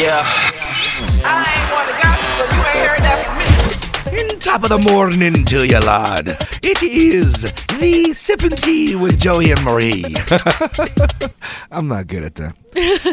Yeah. I ain't want to gossip, so you ain't heard that from me. In top of the morning to you, lad. It is the sipping tea with Joey and Marie. I'm not good at that.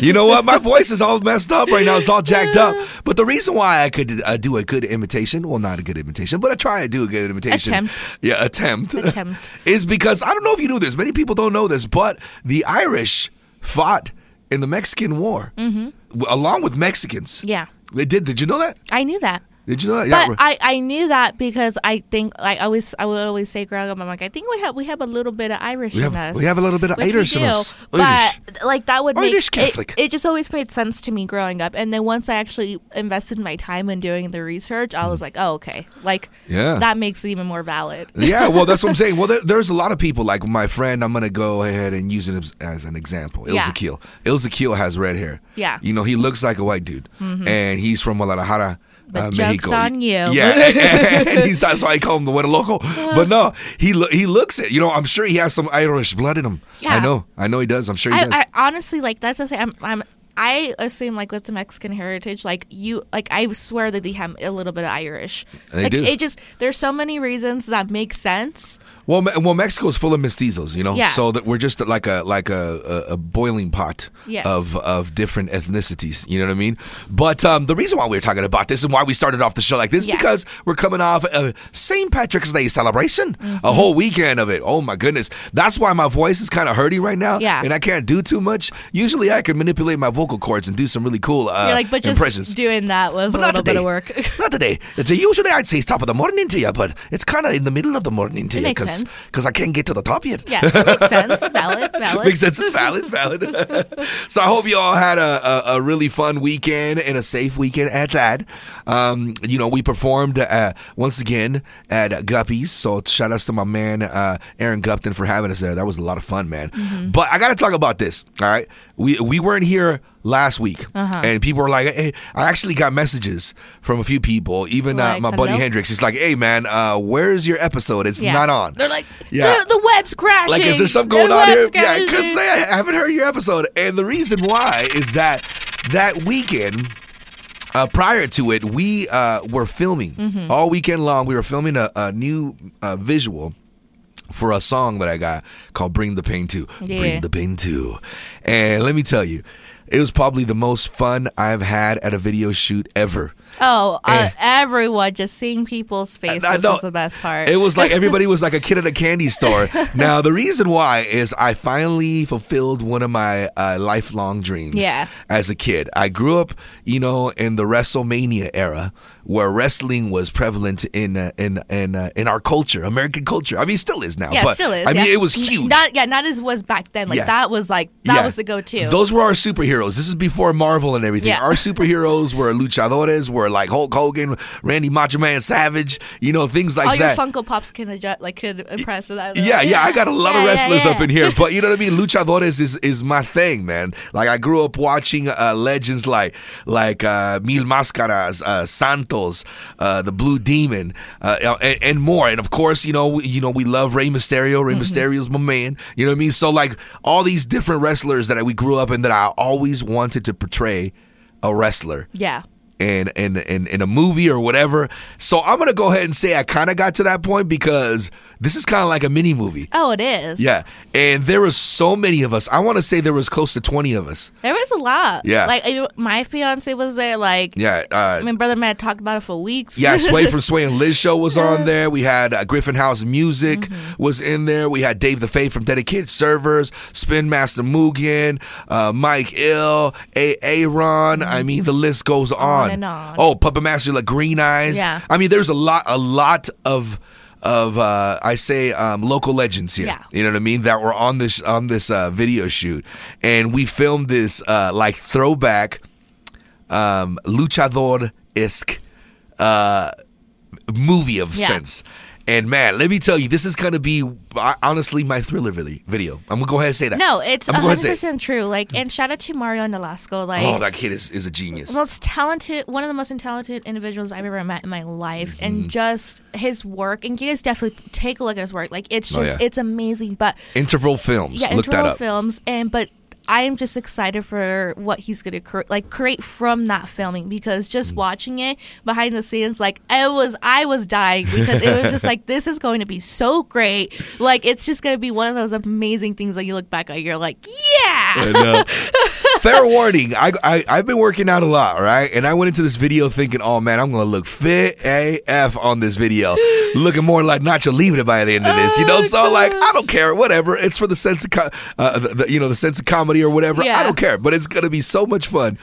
You know what? My voice is all messed up right now. It's all jacked up. But the reason why I could uh, do a good imitation, well, not a good imitation, but I try to do a good imitation. Attempt. Yeah, attempt. Attempt. is because I don't know if you knew this. Many people don't know this, but the Irish fought in the Mexican War w- along with Mexicans. Yeah. They did. Did you know that? I knew that. Did you know that? But we're- I, I knew that because I think like I always I would always say growing up I'm like I think we have we have a little bit of Irish We have- in us we have a little bit of Irish in us. but Irish. like that would make Irish it, Catholic. it just always made sense to me growing up and then once I actually invested my time in doing the research I was like oh okay like Mm. Yeah. that makes it even more valid Yeah, well, that's what I'm saying. Well, there, there's a lot of people like my friend. I'm gonna go ahead and use it as, as an example. Ilza Yeah. Keel. Has red hair. Yeah. Mm-hmm. you know he looks like a white dude, and he's from Guadalajara. But uh, joke's on you. Yeah, and, that's why I call him the Weta Loco. But no, he lo- he looks it. You know, I'm sure he has some Irish blood in him. I know, I know he does. I'm sure he does. I, I honestly like that's to say I'm, I'm I assume like with the Mexican heritage, like you like I swear that they have a little bit of Irish. They like do. it just there's so many reasons that make sense. Well, Me- well, is full of mestizos, you know. Yeah. So that we're just like a like a, a, a boiling pot Yes. of of different ethnicities. You know what I mean? But um, the reason why we are talking about this and why we started off the show like this is Yeah. because we're coming off a St. Patrick's Day celebration, Mm-hmm. a whole weekend of it. Oh my goodness, that's why my voice is kind of hurting right now. Yeah. and I can't do too much. Usually, I can manipulate my vocal cords and do some really cool uh, You're like, but just impressions. doing that was But a little today. bit of work. Not today. It's a, usually I'd say it's top of the morning to you, but it's kind of in the middle of the morning to It you because. I can't get to the top yet. yeah, it makes sense. Valid, valid. Makes sense. It's valid. It's valid. so I hope you all had a, a, a really fun weekend and a safe weekend at that. Um, you know, we performed uh, once again at Guppies. So shout outs to my man uh, Aaron Gupton for having us there. That was a lot of fun, man. Mm-hmm. But I got to talk about this. All right, we we weren't here last week, Uh-huh. and people were like, "Hey," I actually got messages from a few people. Even uh, my buddy hello? Hendrix. He's like, "Hey, man, uh, where's your episode? It's Yeah. not on." They're like, Yeah. the, the web's crashing. Like, is there something The going on here? web's Yeah, because crashing." say I haven't heard your episode, and the reason why is that that weekend. Uh, prior to it, we uh, were filming Mm-hmm. all weekend long. We were filming a, a new uh, visual for a song that I got called "Bring the Pain To." Yeah. Bring the Pain To, and let me tell you, it was probably the most fun I've had at a video shoot ever. Oh, uh, Eh. everyone just seeing people's faces I know. is the best part. It was like everybody was like a kid at a candy store. now the reason why is I finally fulfilled one of my uh, lifelong dreams. Yeah. As a kid, I grew up, you know, in the WrestleMania era where wrestling was prevalent in uh, in in uh, in our culture, American culture. I mean, it still is now. yeah, but, it still is. I mean, yeah. it was huge. Not yeah, not as was back then. Like Yeah. that was like that was the go-to. Those were our superheroes. This is before Marvel and everything. Yeah. Our superheroes were luchadores, were like Hulk Hogan, Randy Macho Man Savage, you know, things like that. All your. Funko Pops can adjust, like could impress with that. Yeah, yeah, I got a lot Yeah, of yeah, wrestlers yeah. up in here, but you know what I mean. Luchadores is is my thing, man. Like I grew up watching uh, legends like like uh, Mil Mascaras, uh, Santos, uh, the Blue Demon, uh, and, and more. And of course, you know, we, you know, we love Rey Mysterio. Rey Mysterio's my man. You know what I mean? So like all these different wrestlers that we grew up in that I always wanted to portray a wrestler Yeah. In in in, in a movie or whatever. So I'm gonna go ahead and say I kind of got to that point because this is kind of like a mini movie. Oh, it is. Yeah, and there was so many of us. I want to say there was close to 20 of us. There was a lot. Yeah. Like my fiance was there. Like Yeah, uh, I mean, brother Matt talked about it for weeks. yeah. Sway from Sway and Liz show was on there. We had uh, Griffin House Music Mm-hmm. was in there. We had Dave the Faith from Dedicated Servers, Spin Master Mugen, uh, Mike Ill, A. Aaron. I mean, the list goes on. and on. Oh, Puppet Master like Green Eyes. Yeah. I mean, there's a lot, a lot of of uh, I say um, local legends here. Yeah. You know what I mean? That were on this on this uh, video shoot, and we filmed this uh, like throwback um, luchador esque uh, movie of Yeah. sense. And man, let me tell you, this is gonna be honestly my thriller vid- video. I'm gonna go ahead and say that. No, it's I'm gonna go ahead hundred and say it. percent true. Like, and shout out to Mario Nolasco. Like, Oh, that kid is, is a genius. most talented, one of the most talented individuals I've ever met in my life, Mm-hmm. and just his work. And you guys definitely take a look at his work. Like, it's Oh, just, yeah. it's amazing. But Interval Films. yeah, Look that interval films, and but I am just excited for what he's gonna cre- like create from that filming because just Mm. watching it behind the scenes, like I was I was dying because it was just like this is going to be so great. Like it's just gonna be one of those amazing things that you look back at, you're like, yeah. Fair warning, I, I I've been working out a lot, right? And I went into this video thinking, oh man, I'm gonna look fit AF on this video, looking more like Nacho Libre by the end of this, you know. Oh, so like, I don't care, whatever. It's for the sense of, co- uh, the, the, you know, the sense of comedy or whatever. I don't care, but it's gonna be so much fun.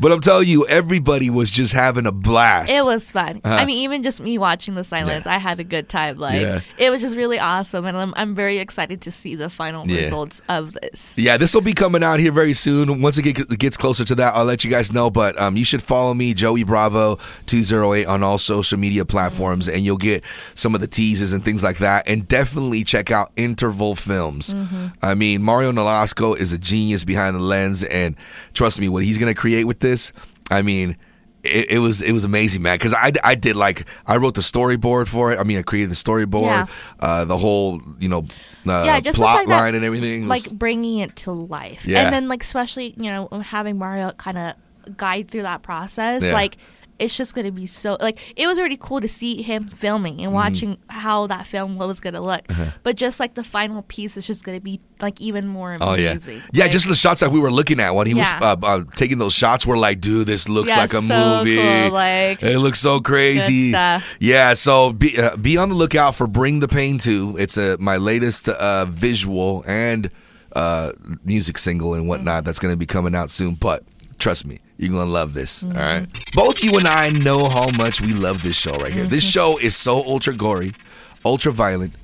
But I'm telling you, everybody was just having a blast. It was fun. Uh-huh. I mean, even just me watching the silence, I had a good time. Like Yeah. it was just really awesome, and I'm I'm very excited to see the final Yeah. results of this. Yeah, this will be coming out here very soon. Once it get- gets closer to that, I'll let you guys know. But um, you should follow me, Joey Bravo two zero eight, on all social media platforms, and you'll get some of the teases and things like that. And definitely check out Interval Films. I mean, Mario Nolasco is a genius behind the lens, and trust me, what he's gonna create with this, I mean. It, it was it was amazing, man. Because I, I did like I wrote the storyboard for it. I mean, I created the storyboard, Yeah. uh, the whole you know uh, yeah, just plot that, line and everything. was- like bringing it to life, Yeah. and then like especially you know having Mario kind of guide through that process, Yeah. like it's just gonna be so like it was already cool to see him filming Mm-hmm. and watching how that film was gonna look, Uh-huh. but just like the final piece is just gonna be like even more Oh yeah, amazing. yeah. Like, Just the shots that we were looking at when he Yeah. was uh, uh, taking those shots, were like, dude, this looks Yeah, like a so movie. cool, like, it looks so crazy. Yeah, so be uh, be on the lookout for "Bring the Pain" too. It's a my latest uh, visual and uh, music single and whatnot that's going to be coming out soon. But trust me, you're gonna love this. Mm-hmm. all right. Both you and I know how much we love this show right here. This Mm-hmm. show is so ultra gory, ultra violent,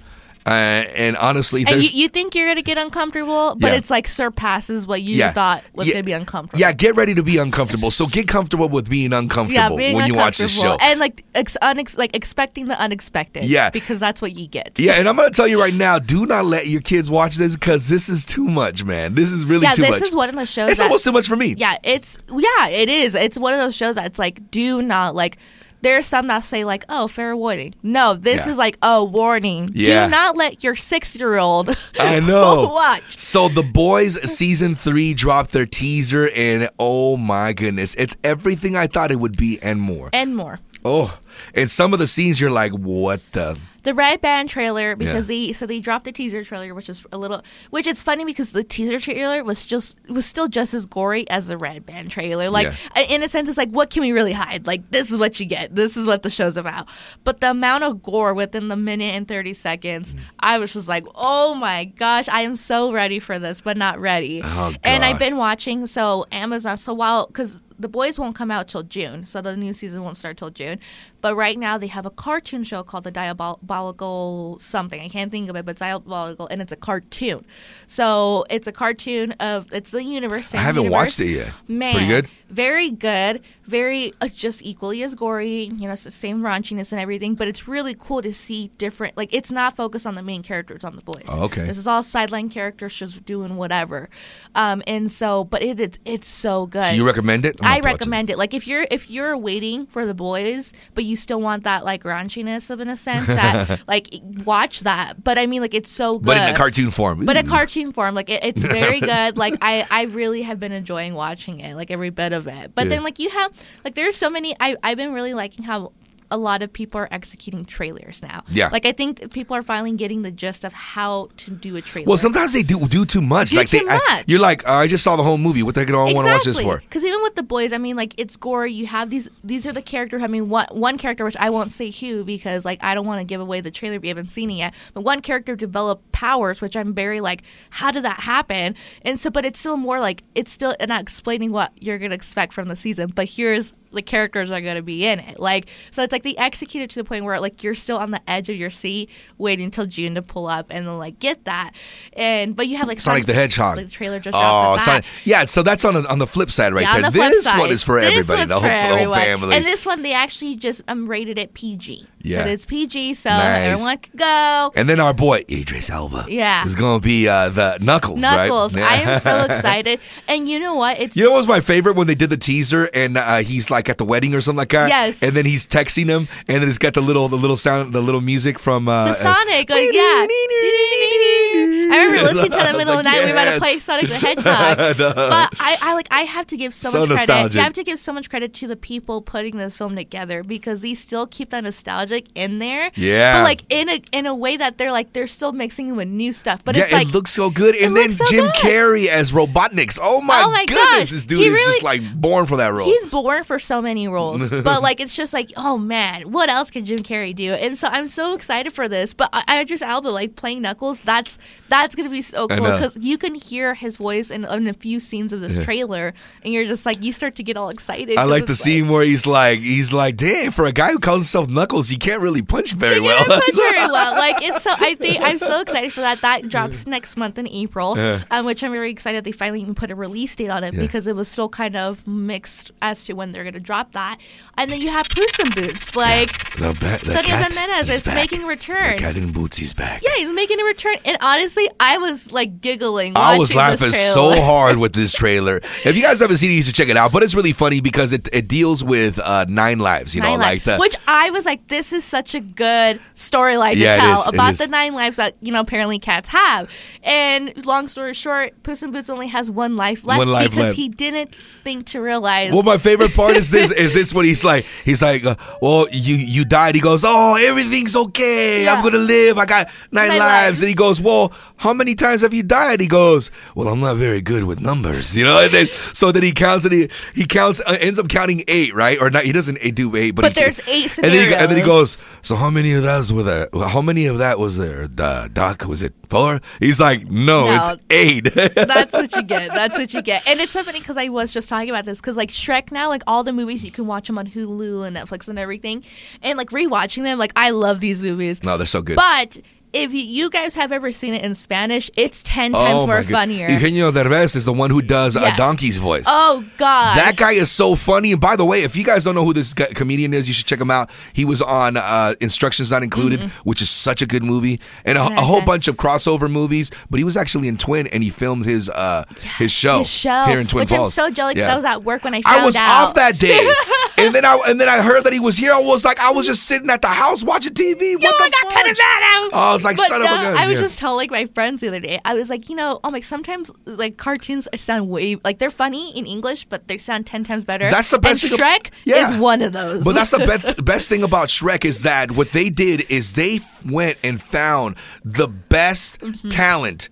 uh, and honestly, And you, you think you're gonna get uncomfortable, but Yeah. it's like surpasses what you Yeah. thought was Yeah. gonna be uncomfortable. Yeah, get ready to be uncomfortable. So get comfortable with being uncomfortable being when you watch this show. and like ex- unex- like expecting the unexpected. Yeah. because that's what you get. yeah, and I'm gonna tell you right now, do not let your kids watch this because this is too much, man. This is really yeah. too This much. This is one of the shows. it's that, almost too much for me. Yeah, it's yeah, it is. It's one of those shows that's like, do not like. There's some that say like, "Oh, fair warning." No, this Yeah. is like, "Oh, warning." Yeah. Do not let your six year old. I know. watch. So the boys season three dropped their teaser, and oh my goodness, it's everything I thought it would be and more. and more. Oh, and some of the scenes you're like, what the? The red band trailer because they so they dropped the teaser trailer which is a little which it's funny because the teaser trailer was just was still just as gory as the red band trailer. Like Yeah. in a sense it's like what can we really hide? Like this is what you get. This is what the show's about. But the amount of gore within the minute and 30 seconds mm. i was just like oh my gosh i am so ready for this but not ready. Oh, and i've been watching so amazon so while because the boys won't come out till June, so the new season won't start till June. But right now they have a cartoon show called the Diabolical something. I can't think of it, but it's diabolical, and it's a cartoon. So it's a cartoon of it's the universe. I haven't universe. watched it yet. Man, Pretty good? Very good. Very uh, just equally as gory. You know, it's the same raunchiness and everything. But it's really cool to see different. Like it's not focused on the main characters on the boys. Oh, okay. This is all sideline characters just doing whatever. Um, and so, but it, it it's so good. So you recommend it? I watch it. recommend it. Like if you're if you're waiting for the boys, but you still want that like raunchiness of in a sense that like watch that. But I mean like it's so good. but in a cartoon form. But a cartoon form, like it, it's very good. Like I, I really have been enjoying watching it, like every bit of it. But Yeah. then like you have like there's so many. I I've been really liking how a lot of people are executing trailers now. Yeah. Like I think people are finally getting the gist of how to do a trailer. Well, sometimes they do do too much. Do like too they, I- much. you're like, oh, I just saw the whole movie. What the heck do I want to watch this for? Because even with the boys, I mean, like it's gore. You have these. These are the characters. I mean, one one character, which I won't say who, because like I don't want to give away the trailer. We haven't seen it yet. But one character developed powers, which I'm very like, how did that happen? And so, but it's still more like it's still not explaining what you're gonna expect from the season. But here's the characters are going to be in it. Like, so it's like they execute it to the point where like you're still on the edge of your seat, waiting until June to pull up and then like get that. And but you have like Sonic the Hedgehog. Like, the trailer just Oh, dropped. with that. Sonic. Yeah, so that's on the, on the flip side right Yeah, there. the flip this side. one is for This everybody, one's the whole, for the whole family. And this one, they actually just um, rated it PG. Yeah. So it's PG, so Nice. everyone can go. And then our boy Idris Elba. Yeah. It's gonna be uh, the Knuckles. Knuckles. Yeah. I am so excited. And you know what? It's You know what was my favorite when they did the teaser and uh, he's like at the wedding or something like that. Yes. And then he's texting him, and then it's got the little the little sound, the little music from uh, the Sonic. Like, yeah. I remember listening to it in the middle of the night. We were about to play Sonic the Hedgehog. But I, I like I have to give so, So much credit. I have to give so much credit to the people putting this film together because they still keep that nostalgic in there. Yeah. But like in a in a way that they're like they're still mixing it with new stuff. But yeah, it's like it looks so good. And then so Jim good. Carrey as Robotnik's. Oh my, Oh my goodness, gosh. this dude He is really- just like born for that role. He's born for so many roles, but like it's just like, oh man, what else can Jim Carrey do? And so I'm so excited for this. But I, Idris Elba like playing Knuckles, that's that's gonna be so cool because you can hear his voice in, in a few scenes of this trailer, and you're just like you start to get all excited. I like the it's scene where he's like, he's like, damn, for a guy who calls himself Knuckles, he can't really punch very He well. punch very well. Like it's so. I think I'm so excited for that. That drops next month in April, Yeah. um, which I'm very excited. They finally even put a release date on it Yeah. because it was still kind of mixed as to when they're going to drop that. And then you have Puss in Boots, like the, ba- the cat is is back. making a return. The cat in boots, he's back. yeah, he's making a return. And honestly, I was like giggling. I was laughing so hard with this trailer. If you guys haven't seen it, you should check it out. But it's really funny because it, it deals with uh, nine lives. You know, Nine like Lives, the which I was like, this is such a good storyline Yeah, to tell is, about the nine lives that you know apparently cats have. And long story short, Puss in Boots only has one life left One life because left. he didn't think to realize. Well, my favorite part is this: is this when he's like, he's like, uh, well, you you died. He goes, oh, everything's okay. I'm gonna live. I got nine, lives. lives. And he goes, well, how many times have you died? He goes, well, I'm not very good with numbers, you know. And then so then he counts and he he counts uh, ends up counting eight, right? Or not? He doesn't do eight, but But he- there's eight And then, he, and then he goes, so how many of those were there? How many of that was there? Uh, Doc, was it four? He's like, no, No. it's eight. That's what you get. That's what you get. And it's so funny because I was just talking about this because like Shrek now, like all the movies you can watch them on Hulu and Netflix and everything, and like rewatching them, like I love these movies. no, they're so good. But if you, you guys have ever seen it in Spanish, it's ten times Oh, more funnier. Eugenio Derbez is the one who does a donkey's voice. Oh God, That guy is so funny. And by the way, if you guys don't know who this guy, comedian is, you should check him out. He was on uh, Instructions Not Included, which is such a good movie, and a, a whole bunch of crossover movies. But he was actually in Twin, and he filmed his uh, his show His show, here in Twin which Falls. I'm so jealous because Yeah. I was at work when I found out. I was out. off that day, and then I and then I heard that he was here. I was like, I was just sitting at the house watching TV. What Yo, the I got kind of mad. Oh, I was like, But son of a gun. I was Yeah. just telling my friends the other day. I was like, you know, I'm like sometimes like cartoons sound way like they're funny in English, but they sound ten times better. That's the best And thing ab- Shrek Yeah. is one of those. But that's the best best thing about Shrek is that what they did is they f- went and found the best mm-hmm. talent.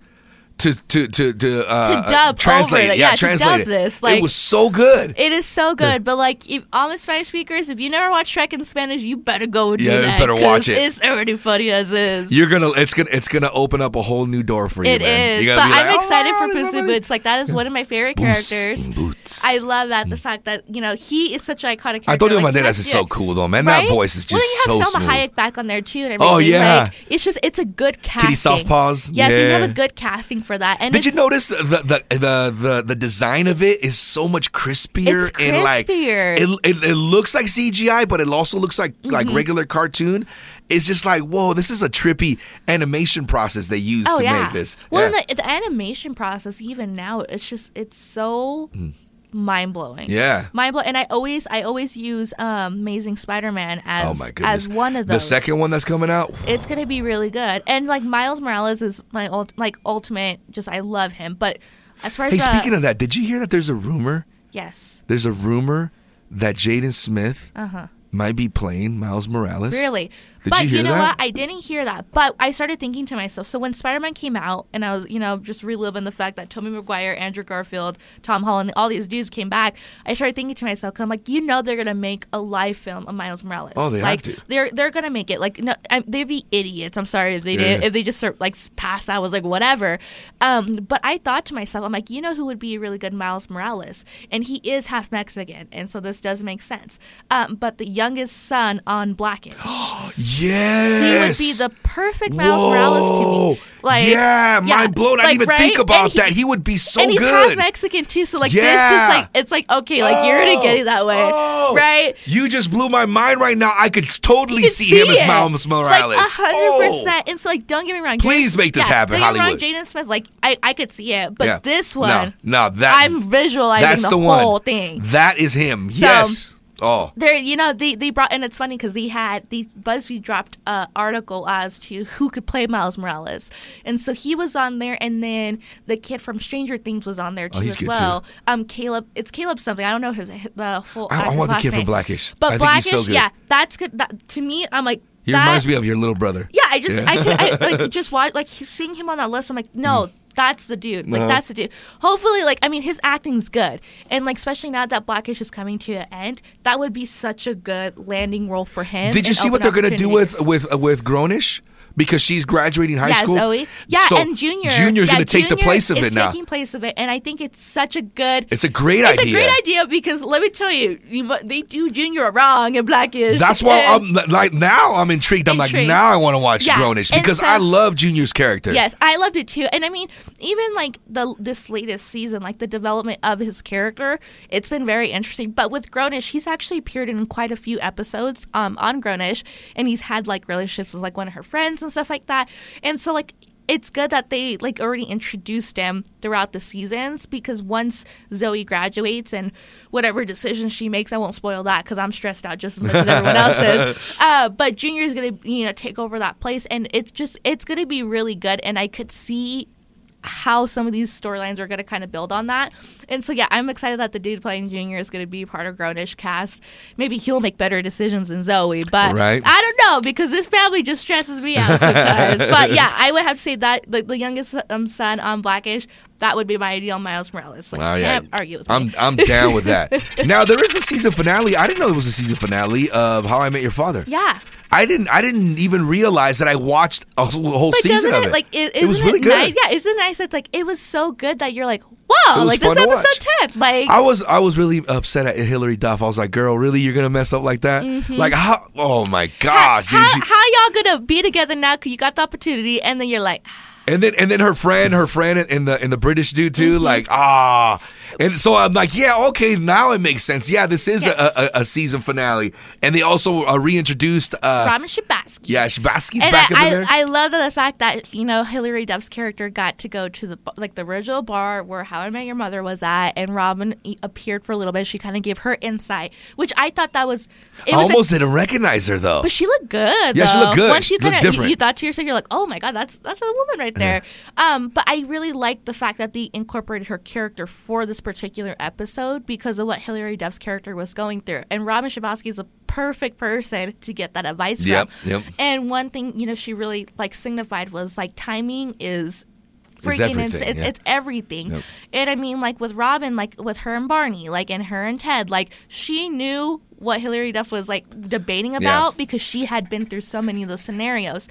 To to to to, uh. To dub translate over it, yeah, Yeah, to translate dub it. this, it was so good. It is so good, but like, if all the Spanish speakers, if you never watch Shrek in Spanish, you better go with Yeah, you then, better watch it. It's already funny as is. You're gonna it's gonna it's gonna open up a whole new door for you. It man. is, You're but gonna I'm excited "Oh, for this Puss in. Boots. Like that is one of my favorite Boots characters. boots. I love that the fact that you know he is such an iconic character. Antonio like, Banderas is so cool though, man. Right? That voice is well, just then you have so Salma smooth. Hayek back on there too, and everything. Oh, yeah. like, it's just it's a good casting. Kitty Softpaws? Yes, you have a good casting for that. And Did you notice the, the the the the design of it is so much crispier It's and like it, it it looks like CGI, but it also looks like like Mm-hmm. regular cartoon. It's just like whoa, this is a trippy animation process they used Oh to yeah. make this. Well, yeah. the, the animation process, even now, it's just it's so mind blowing. Yeah. mind blowing. And I always I always use um, Amazing Spider Man as oh my goodness, as one of those. The second one that's coming out. it's gonna be really good. And like Miles Morales is my ult- like ultimate. Just I love him. But as far as Hey, the, speaking of that, did you hear that there's a rumor? yes, There's a rumor that Jaden Smith might be playing Miles Morales. Uh-huh. Really? Did but you hear know that? what? I didn't hear that. But I started thinking to myself, so when Spider Man came out and I was, you know, just reliving the fact that Tobey Maguire, Andrew Garfield, Tom Holland, all these dudes came back, I started thinking to myself, I'm like, you know they're gonna make a live film of Miles Morales. Oh, they have like, to. They're they're gonna make it. Like no I, they'd be idiots. I'm sorry if they Yeah. did if they just sort of, like passed out, was like whatever. Um, but I thought to myself, I'm like, you know who would be a really good Miles Morales? And he is half Mexican, and so this does make sense. Um, but the youngest son on Blackish. Yes. He would be the perfect Miles Morales to me. Like, yeah, mind blown. I didn't even right? think about he- that. He would be so and he's good. half Mexican too, so like Yeah. this just like it's like okay, like you're gonna get it that way, Oh. right? You just blew my mind right now. I could totally You see, him as it. Miles Morales. Like hundred Oh. percent. And so like don't get me wrong. Please Jaden- make this yeah, happen, Don't get me wrong, Jaden Smith, like I, I could see it, but Yeah. this No, one no, that I'm visualizing that's the, the, one. whole thing. That is him. So- yes. Oh. There, you know, they, they brought, and it's funny because they had, the BuzzFeed dropped an article as to who could play Miles Morales. And so he was on there, and then the kid from Stranger Things was on there too Oh, as well. Um, Caleb, it's Caleb something. I don't know his, the full I- I want the kid from. Blackish. But I Blackish, so yeah, that's good. That, to me, I'm like, He that, reminds me of your little brother. Yeah, I just, I could, I, like, just watch, like, seeing him on that list, I'm like, no, that's the dude. Like. Uh-huh. that's the dude. Hopefully, like, I mean, his acting's good. And, like, especially now that Blackish is coming to an end, that would be such a good landing role for him. Did you see what they're gonna do with with uh, with Grownish? Because she's graduating high yeah, school. Zoe. Yeah, So and Junior. Junior's yeah, gonna take the place of it now. taking place of it, and I think it's such a good. It's a great it's idea. It's a great idea because let me tell you, you they do Junior wrong in Blackish. That's why I'm like now I'm intrigued. I'm like now I want to watch Yeah, Grownish because so- I love Junior's character. Yes, I loved it too. And I mean, even like the this latest season, like the development of his character, it's been very interesting. But with Grownish, he's actually appeared in quite a few episodes um, on Grownish, and he's had like relationships with like one of her friends and stuff like that. And so like it's good that they like already introduced him throughout the seasons because once Zoe graduates and whatever decisions she makes, I won't spoil that because I'm stressed out just as much as everyone else is. Uh, but Junior is gonna you know take over that place, and it's just it's gonna be really good, and I could see how some of these storylines are going to kind of build on that. And so, yeah, I'm excited that the dude playing Junior is going to be part of Grownish cast. Maybe he'll make better decisions than Zoe, but Right. I don't know because this family just stresses me out sometimes. but yeah, I would have to say that the, the youngest um, son on Blackish, that would be my ideal Miles Morales. Like, Oh, yeah. can't argue with me. I'm. I'm down with that. now there is a season finale. I didn't know there was a season finale of How I Met Your Father. yeah. I didn't I didn't even realize that I watched a whole, But season of it it. like it, it was really good. Nice? Yeah, isn't it nice? It's like it was so good that you're like, wow, was like this episode watch. ten, like I was I was really upset at Hilary Duff. I was like, "Girl, really? You're gonna mess up like that? Like how? Oh my gosh, Mm-hmm. how, she- how y'all gonna be together now? Cause you got the opportunity, and then you're like, And then and then her friend, her friend in the in the British dude too, Mm-hmm. like ah. And so I'm like, yeah, okay, now it makes sense. Yeah, this is Yes. a, a, a season finale, and they also uh, reintroduced. Uh, Robin Scherbatsky. yeah, Scherbatsky's and back I, in there. I, I love the fact that you know Hilary Duff's character got to go to the like the original bar where How I Met Your Mother was at, and Robin appeared for a little bit. She kind of gave her insight, which I thought that was. It I was almost didn't recognize her though. but she looked good. Yeah, she looked good. Once you kind of you, you thought to yourself, you're like, oh my god, that's that's a woman right there. Um, but I really liked the fact that they incorporated her character for this particular episode because of what Hilary Duff's character was going through. And Robin Scherbatsky is a perfect person to get that advice Yep, from. yep. And one thing you know she really like signified was like timing is. Freaking, it's, everything, it's, yeah. it's everything. Yep. And I mean, like with Robin, like with her and Barney, like and her and Ted, like she knew what Hilary Duff was like debating about because she had been through so many of those scenarios.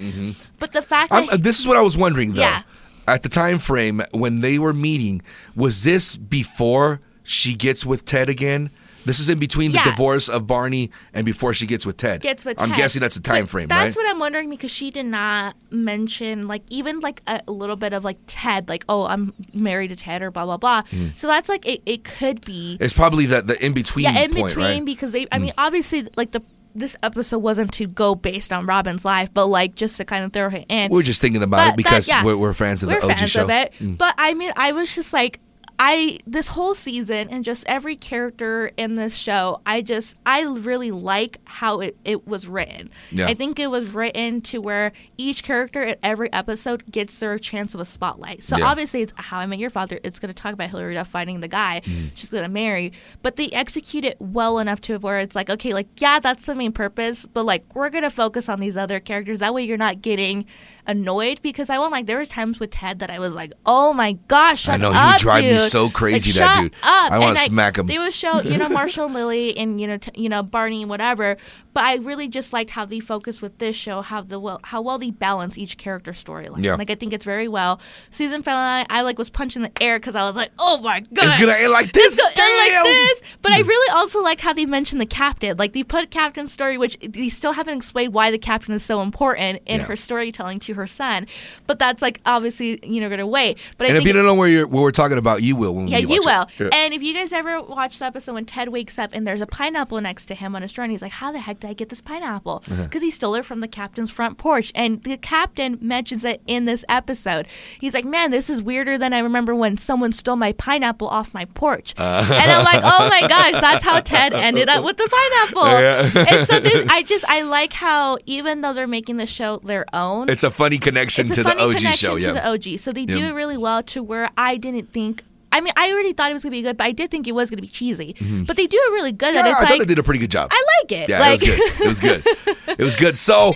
But the fact I'm, that uh, this is what I was wondering though. Yeah. At the time frame when they were meeting, was this before she gets with Ted again? This is in between the Yeah. divorce of Barney and before she gets with Ted. gets with I'm Ted. guessing that's the time But frame, That's right? what I'm wondering because she did not mention like even like a little bit of like Ted, like oh I'm married to Ted or blah blah blah. Hmm. So that's like it, it could be it's probably the the in between yeah in point, between right? Hmm. because they I mean obviously like the this episode wasn't to go based on Robin's life, but like just to kind of throw her in. We're just thinking about But it that- because yeah. we're, we're fans of the OG fans show. Mm. of it. But I mean, I was just like, I this whole season and just every character in this show, I just I really like how it, it was written. Yeah. I think it was written to where each character in every episode gets their chance of a spotlight. So Yeah. obviously, it's How I Met Your Father. It's going to talk about Hilary Duff finding the guy Mm. she's going to marry, but they execute it well enough to where it's like, okay, like yeah, that's the main purpose, but like we're going to focus on these other characters. That way, you're not getting annoyed because I won't like there was times with Ted that I was like, oh my gosh, I know, he drive me so crazy, Like, that dude. Up. I And, like, smack him. They would show you know Marshall Lily and you know t- you know Barney and whatever, but I really just liked how they focus with this show, how the well, how well they balance each character storyline. Yeah. Like I think it's very well. Season finale, I I like was punching the air because I was like, oh my god, It's gonna end like this. It's gonna end like this. But I hmm. really also like how they mentioned the captain. Like they put captain's story, which they still haven't explained why the captain is so important in Yeah. her storytelling to her son. But that's like obviously you know gonna wait. But I And if you don't know where you're, what we're talking about, you will. When yeah, you, you will. Yeah. And if you guys ever watch the episode when Ted wakes up and there's a pineapple next to him on his and he's like, "How the heck did I get this pineapple?" Uh-huh. Because he stole it from the captain's front porch, and the captain mentions it in this episode. He's like, "Man, this is weirder than I remember when someone stole my pineapple off my porch." Uh. and I'm like, "Oh my gosh, that's how Ted ended up with the pineapple." Yeah. and so this, I just I like how even though they're making the show their own, it's a funny connection it's to a the OG connection show. to Yeah. the OG. So they do it really well to where I didn't think. I mean, I already thought it was gonna be good, but I did think it was gonna be cheesy. But they do it really good. Mm-hmm. Yeah, I it's thought like they did a pretty good job. I like it. Yeah, like, it was good. It was good. it was good. So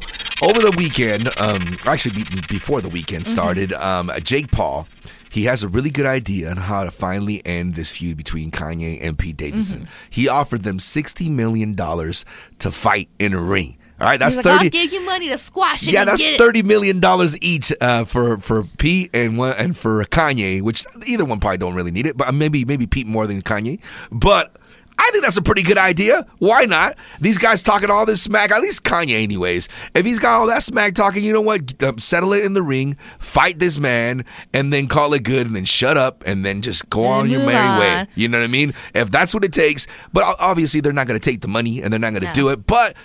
over the weekend, um, actually before the weekend Mm-hmm. started, um, Jake Paul. He has a really good idea on how to finally end this feud between Kanye and Pete Davidson. Mm-hmm. He offered them sixty million dollars to fight in a ring. All right, that's like, I'll give you money to squash it. Yeah, that's thirty million dollars each uh, for for Pete and one and for Kanye, which either one probably don't really need it, but maybe maybe Pete more than Kanye. But I think that's a pretty good idea. Why not? These guys talking all this smack. At least Kanye, anyways. If he's got all that smack talking, you know what? Um, settle it in the ring, fight this man, and then call it good, and then shut up, and then just go on your merry way. You know what I mean? If that's what it takes. But obviously, they're not going to take the money, and they're not going to No. do it. But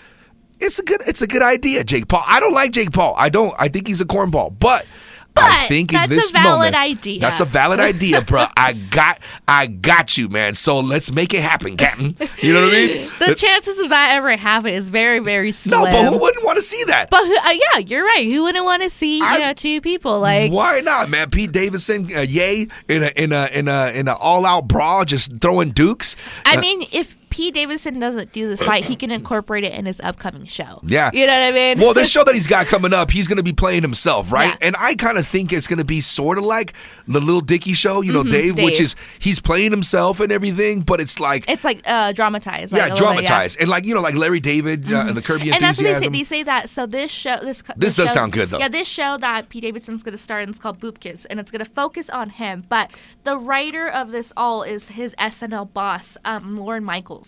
it's a good it's a good idea, Jake Paul. I don't like Jake Paul. I don't. I think he's a cornball. But I But think in that's a this valid moment, idea. That's a valid idea, bro. I got I got you, man. So let's make it happen, Captain. You know what I mean? The chances of that ever happening is very, very slim. no, but who wouldn't want to see that? But who, uh, yeah, you're right. Who wouldn't want to see you I- know two people like? Why not, man? Pete Davidson, uh, yay, in a in a in a in a all out brawl, just throwing dukes. I Uh, mean, if Pete Davidson doesn't do this fight, he can incorporate it in his upcoming show. Yeah. you know what I mean. Well, this show that he's got coming up, he's going to be playing himself, right? Yeah. And I kind of think it's going to be sort of like the Little Dicky show, you know, Dave, which is he's playing himself and everything, but it's like. it's like uh, dramatized. Like yeah, little bit, yeah. dramatized. And like, you know, like Larry David, uh, the Curb Your And that's what they say. Enthusiasm. They say that. So this show, this co- This does show- sound good, though. Yeah, this show that Pete Davidson's going to start, and it's called Bupkis, and it's going to focus on him. But the writer of this all is his SNL boss, um, Lorne Michaels,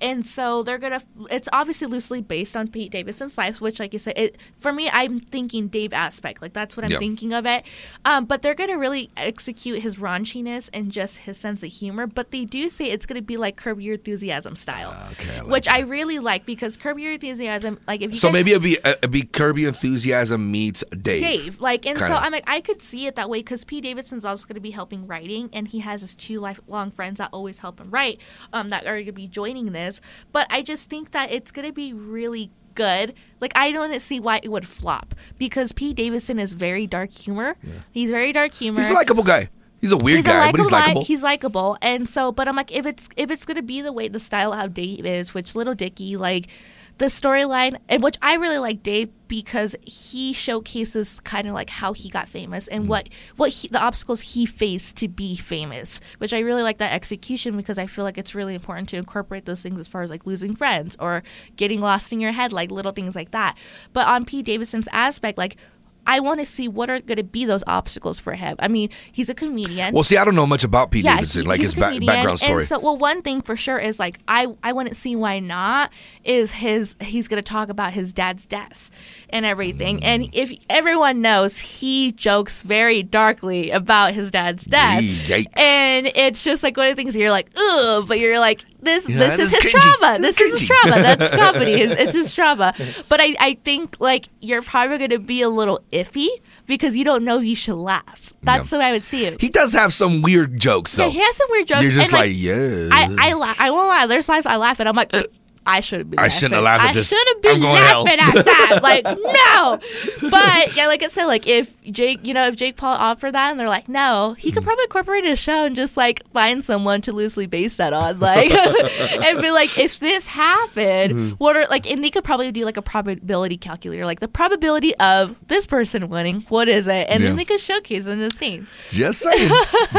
and so they're gonna. It's obviously loosely based on Pete Davidson's life, which, like you said, it for me, I'm thinking Dave aspect. Like that's what I'm thinking of it. Um, but they're gonna really execute his raunchiness and just his sense of humor. But they do say it's gonna be like Curb Your Enthusiasm style, Ah, okay, I like which I really like because Curb Your Enthusiasm, like if you so guys maybe it'd be, uh, it'd be Curb Your Enthusiasm meets Dave. Dave. Like, and Kinda. so I'm like, I could see it that way because Pete Davidson's also going to be helping writing, and he has his two lifelong friends that always help him write, um, that are going to be joining this. But I just think that it's going to be really good. Like, I don't see why it would flop because Pete Davidson is very dark humor. He's very dark humor. He's a likable guy. He's a weird He's guy, a but he's likable. He's likable, and so, but I'm like, if it's if it's gonna be the way the style of how Dave is, which Little Dicky, like the storyline, and which I really like Dave because he showcases kind of like how he got famous and mm-hmm. what what he, the obstacles he faced to be famous, which I really like that execution because I feel like it's really important to incorporate those things as far as like losing friends or getting lost in your head, like little things like that. But on Pete Davidson's aspect, like. I want to see what are going to be those obstacles for him. I mean, he's a comedian well, see, I don't know much about Pete yeah, Davidson, he- like his ba- background story. And so, well, one thing for sure is like I I wouldn't see why not is his he's going to talk about his dad's death and everything. And mm. if everyone knows, he jokes very darkly about his dad's death, Yikes. and it's just like one of the things you're like, ugh, but you're like this this is his is cringy. trauma. This This, is is his trauma. That's comedy. It's, it's his trauma. But I I think like you're probably going to be a little iffy because you don't know you should laugh. That's Yeah. the way I would see it. he does have some weird jokes, though. Yeah, he has some weird jokes. You're just and, like, yeah. I, I, la- I won't lie. There's times I laugh and I'm like, "Ugh, I shouldn't be. I laughing. shouldn't have laughed at I this. shouldn't I'm be going to hell." laughing at that. Like, no. But yeah, like I said, like if Jake, you know, if Jake Paul offered that and they're like, no, he could probably incorporate a show and just like find someone to loosely base that on, like, and be like, if this happened, Mm-hmm. what are like, and they could probably do like a probability calculator, like the probability of this person winning, what is it, and Yeah. then they could showcase in the scene. Just saying.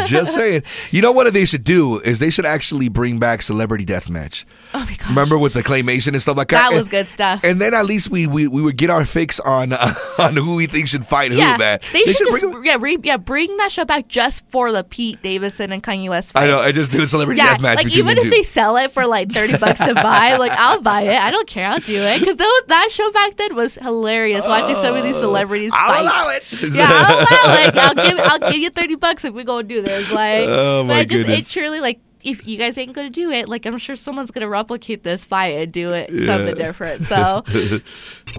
Just saying. You know what they should do is they should actually bring back Celebrity Deathmatch. Oh my gosh. Remember with the claymation and stuff like that. That was And- good stuff. And then at least we we, we would get our fix on uh, on who we think should fight who, yeah, man. they, should, just bring yeah, re, yeah bring that show back just for the Pete Davidson and Kanye West fight. I know. I just do a celebrity Yeah, death match like even if they sell it for like thirty bucks to buy, like I'll buy it. I don't care. I'll do it because that show back then was hilarious. Watching some of these celebrities I'll fight. allow it. Yeah, I'll allow it. I'll give I'll give you thirty bucks if we go do this. Like, Oh, but my I just goodness. it truly like if you guys ain't gonna do it, like I'm sure someone's gonna replicate this fight and do it something different. So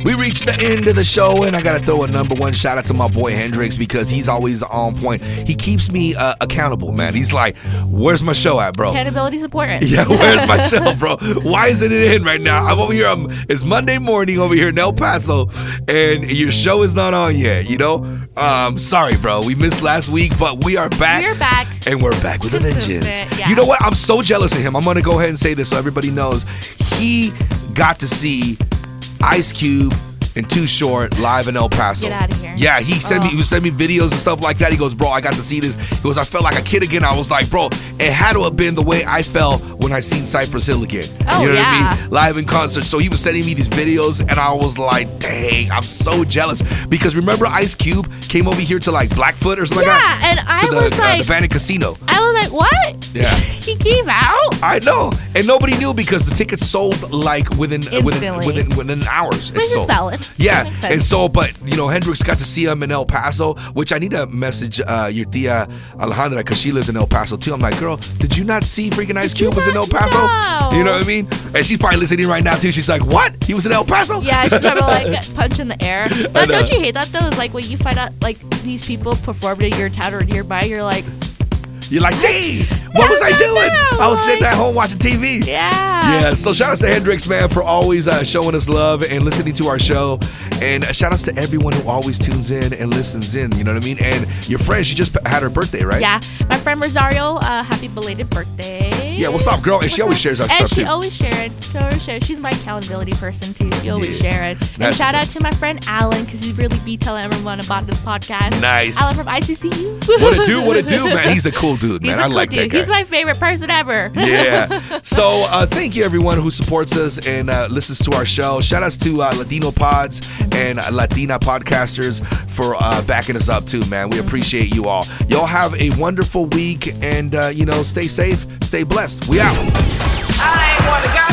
We reached the end of the show, and I gotta throw a number one shout out to my boy Hendrix because he's always on point. He keeps me uh, accountable, man. He's like, "Where's my show at, bro?" accountability is important. Yeah, where's my show, bro? Why isn't it in right now? I'm over here. I'm, it's Monday morning over here in El Paso, and your show is not on yet. You know, um, sorry, bro. We missed last week, but we are back. We're back. and we're back with a Consistent, vengeance. yeah. You know what? I'm so jealous of him. I'm gonna go ahead and say this so everybody knows. He got to see Ice Cube and Too Short live in El Paso. Get outta here. Yeah, he sent me Oh. he sent me videos and stuff like that. He goes, bro, I got to see this. He goes, I felt like a kid again. I was like, bro, it had to have been the way I felt when I seen Cypress Hill again. Oh, you know what yeah. I mean? Live in concert. So he was sending me these videos, and I was like, dang, I'm so jealous because remember Ice Cube came over here to like Blackfoot or something Yeah, like that. Yeah, and I to the, was uh, like- the Bandit Casino. I was like, what? Yeah. he came out. I know, and nobody knew because the tickets sold like within within Instantly. within within hours. Which is valid. Yeah, That makes sense. and so, but you know, Hendrix got to see him in El Paso, which I need to message uh, your tia Alejandra because she lives in El Paso too. I'm like, girl, did you not see freaking Ice Cube was in El Paso? know? You know what I mean? And she's probably listening right now too. She's like, what? He was in El Paso? Yeah, she's trying to like punch in the air. But don't you hate that though? It's like when you find out like these people performed in your town or nearby, you're like, You're like, dang, what was I doing? I was sitting at home watching TV. yeah. Yeah, so shout outs to Hendrix, man, for always uh, showing us love and listening to our show. And uh, shout outs to everyone who always tunes in and listens in, you know what I mean? And your friend, she just had her birthday, right? Yeah, my friend Rosario, uh, happy belated birthday. Yeah, what's up, girl? And she always up? shares our and stuff, she too. always sharing. She always shares. She's my accountability person too. She always Yeah. sharing. And That's shout out to my friend Alan because he really be telling everyone about this podcast. Nice. Alan from ICCU. What it do, what it do, man. He's a cool dude, He's man. a I cool like dude. that guy. He's my favorite person ever. yeah. So uh, thank you everyone who supports us and uh, listens to our show. Shout outs to uh, Latino Pods and Latina podcasters for uh, backing us up too, man. We appreciate you all. Y'all have a wonderful week and uh, you know stay safe, stay blessed. We out. I ain't one to gossip, so you ain't